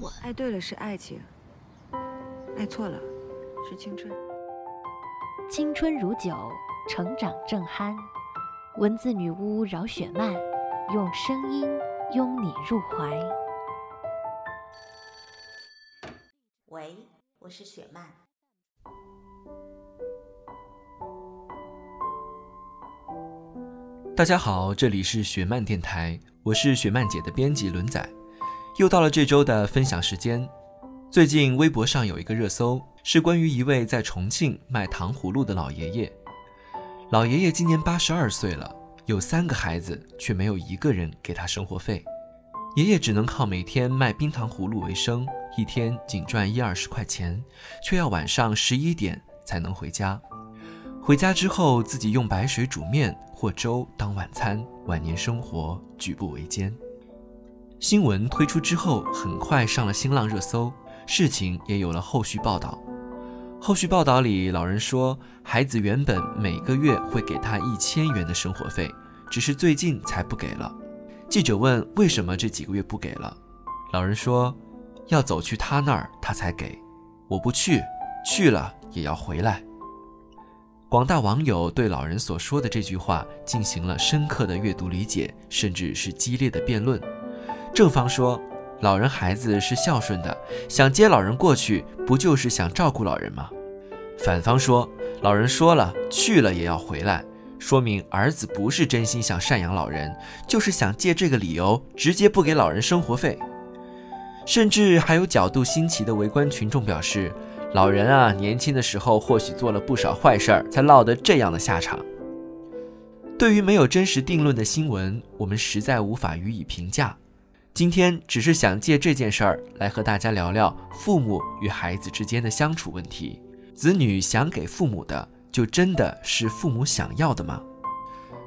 蠢。爱对了是爱情，爱错了是青春。青春如酒，成长正酣。文字女巫饶雪漫，用声音拥你入怀。喂，我是雪漫。大家好，这里是雪漫电台，我是雪漫姐的编辑轮仔。又到了这周的分享时间。最近微博上有一个热搜，是关于一位在重庆卖糖葫芦的老爷爷。老爷爷今年八十二岁了，有三个孩子，却没有一个人给他生活费。爷爷只能靠每天卖冰糖葫芦为生，一天仅赚一二十块钱，却要晚上十一点才能回家。回家之后，自己用白水煮面或粥当晚餐，晚年生活举步维艰。新闻推出之后，很快上了新浪热搜。事情也有了后续报道。后续报道里，老人说，孩子原本每个月会给他一千元的生活费，只是最近才不给了。记者问为什么这几个月不给了，老人说，要走去他那儿，他才给。我不去，去了也要回来。广大网友对老人所说的这句话进行了深刻的阅读理解，甚至是激烈的辩论。正方说。老人孩子是孝顺的，想接老人过去，不就是想照顾老人吗？反方说，老人说了去了也要回来，说明儿子不是真心想赡养老人，就是想借这个理由直接不给老人生活费。甚至还有角度新奇的围观群众表示，老人啊，年轻的时候或许做了不少坏事儿，才落得这样的下场。对于没有真实定论的新闻，我们实在无法予以评价。今天只是想借这件事儿来和大家聊聊父母与孩子之间的相处问题。子女想给父母的，就真的是父母想要的吗？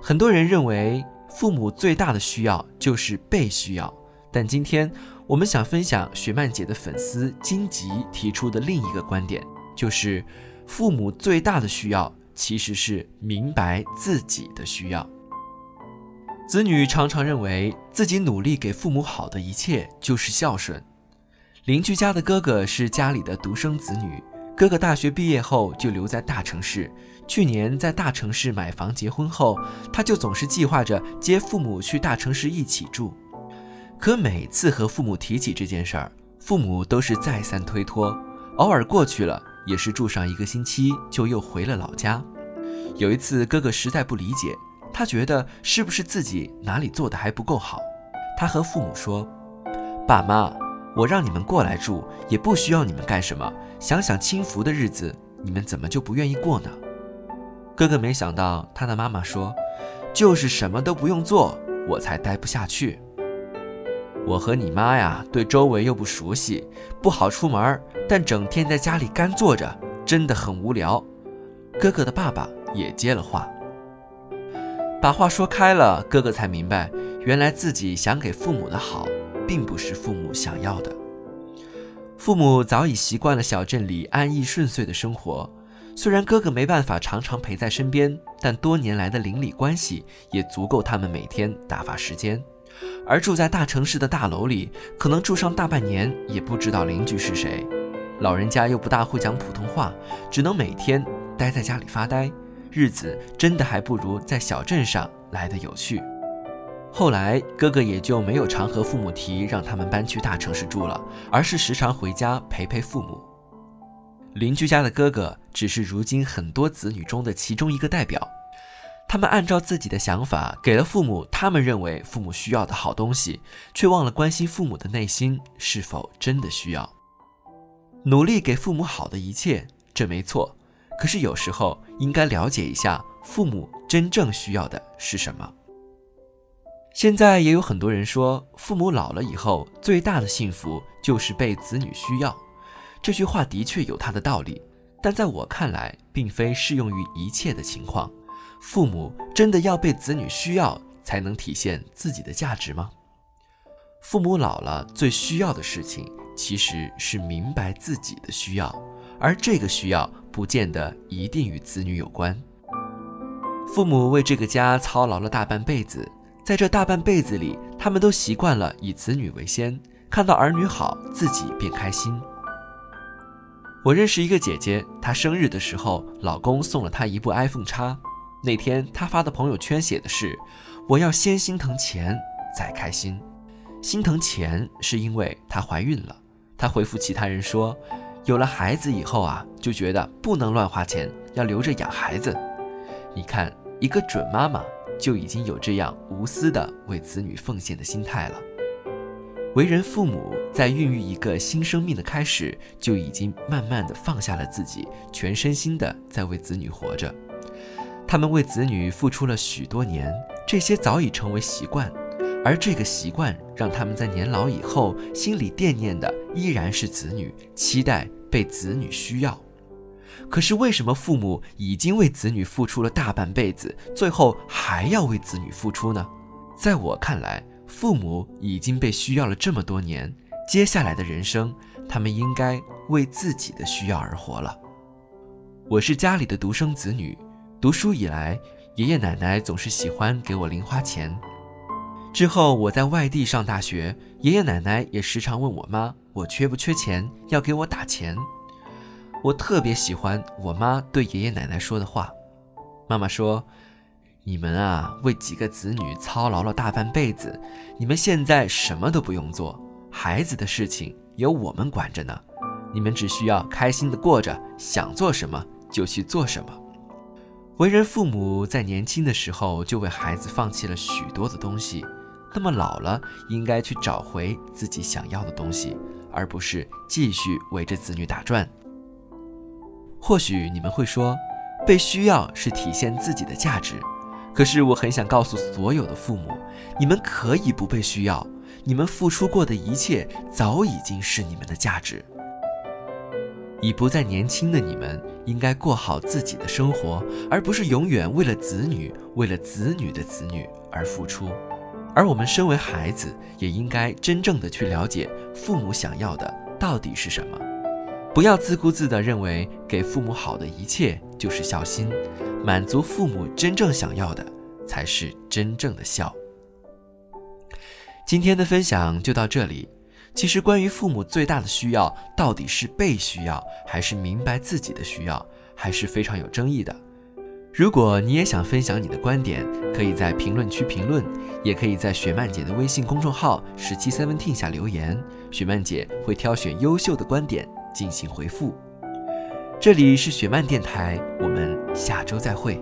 很多人认为父母最大的需要就是被需要，但今天我们想分享雪漫姐的粉丝金吉提出的另一个观点，就是父母最大的需要其实是明白自己的需要。子女常常认为自己努力给父母好的一切就是孝顺。邻居家的哥哥是家里的独生子女，哥哥大学毕业后就留在大城市。去年在大城市买房结婚后，他就总是计划着接父母去大城市一起住。可每次和父母提起这件事儿，父母都是再三推脱，偶尔过去了也是住上一个星期就又回了老家。有一次，哥哥实在不理解。他觉得是不是自己哪里做的还不够好？他和父母说：“爸妈，我让你们过来住，也不需要你们干什么。想想清福的日子，你们怎么就不愿意过呢？”哥哥没想到他的妈妈说：“就是什么都不用做，我才待不下去。我和你妈呀，对周围又不熟悉，不好出门，但整天在家里干坐着，真的很无聊。”哥哥的爸爸也接了话。把话说开了，哥哥才明白，原来自己想给父母的好，并不是父母想要的。父母早已习惯了小镇里安逸顺遂的生活，虽然哥哥没办法常常陪在身边，但多年来的邻里关系也足够他们每天打发时间。而住在大城市的大楼里，可能住上大半年也不知道邻居是谁，老人家又不大会讲普通话，只能每天待在家里发呆。日子真的还不如在小镇上来的有趣。后来哥哥也就没有常和父母提让他们搬去大城市住了，而是时常回家陪陪父母。邻居家的哥哥只是如今很多子女中的其中一个代表，他们按照自己的想法给了父母他们认为父母需要的好东西，却忘了关心父母的内心是否真的需要。努力给父母好的一切，这没错。可是有时候应该了解一下父母真正需要的是什么。现在也有很多人说，父母老了以后最大的幸福就是被子女需要。这句话的确有它的道理，但在我看来，并非适用于一切的情况。父母真的要被子女需要才能体现自己的价值吗？父母老了最需要的事情，其实是明白自己的需要，而这个需要不见得一定与子女有关。父母为这个家操劳了大半辈子。在这大半辈子里，他们都习惯了以子女为先，看到儿女好，自己便开心。我认识一个姐姐，她生日的时候，老公送了她一部 iPhone 叉。那天她发的朋友圈写的是：“我要先心疼钱，再开心。心疼钱是因为她怀孕了。”她回复其他人说：“有了孩子以后啊，就觉得不能乱花钱，要留着养孩子。”你看，一个准妈妈。就已经有这样无私的为子女奉献的心态了。为人父母，在孕育一个新生命的开始，就已经慢慢的放下了自己，全身心的在为子女活着。他们为子女付出了许多年，这些早已成为习惯，而这个习惯让他们在年老以后，心里惦念的依然是子女，期待被子女需要。可是为什么父母已经为子女付出了大半辈子，最后还要为子女付出呢？在我看来，父母已经被需要了这么多年，接下来的人生，他们应该为自己的需要而活了。我是家里的独生子女，读书以来，爷爷奶奶总是喜欢给我零花钱。之后我在外地上大学，爷爷奶奶也时常问我妈，我缺不缺钱，要给我打钱。我特别喜欢我妈对爷爷奶奶说的话。妈妈说：“你们啊，为几个子女操劳了大半辈子，你们现在什么都不用做，孩子的事情由我们管着呢。你们只需要开心的过着，想做什么就去做什么。”为人父母，在年轻的时候就为孩子放弃了许多的东西，那么老了，应该去找回自己想要的东西，而不是继续围着子女打转。或许你们会说，被需要是体现自己的价值。可是我很想告诉所有的父母，你们可以不被需要，你们付出过的一切早已经是你们的价值。已不再年轻的你们，应该过好自己的生活，而不是永远为了子女、为了子女的子女而付出。而我们身为孩子，也应该真正的去了解父母想要的到底是什么。不要自顾自地认为给父母好的一切就是孝心，满足父母真正想要的才是真正的孝。今天的分享就到这里。其实，关于父母最大的需要到底是被需要，还是明白自己的需要，还是非常有争议的。如果你也想分享你的观点，可以在评论区评论，也可以在雪漫姐的微信公众号十七 seventeen 下留言，雪漫姐会挑选优秀的观点。进行回复。这里是雪漫电台，我们下周再会。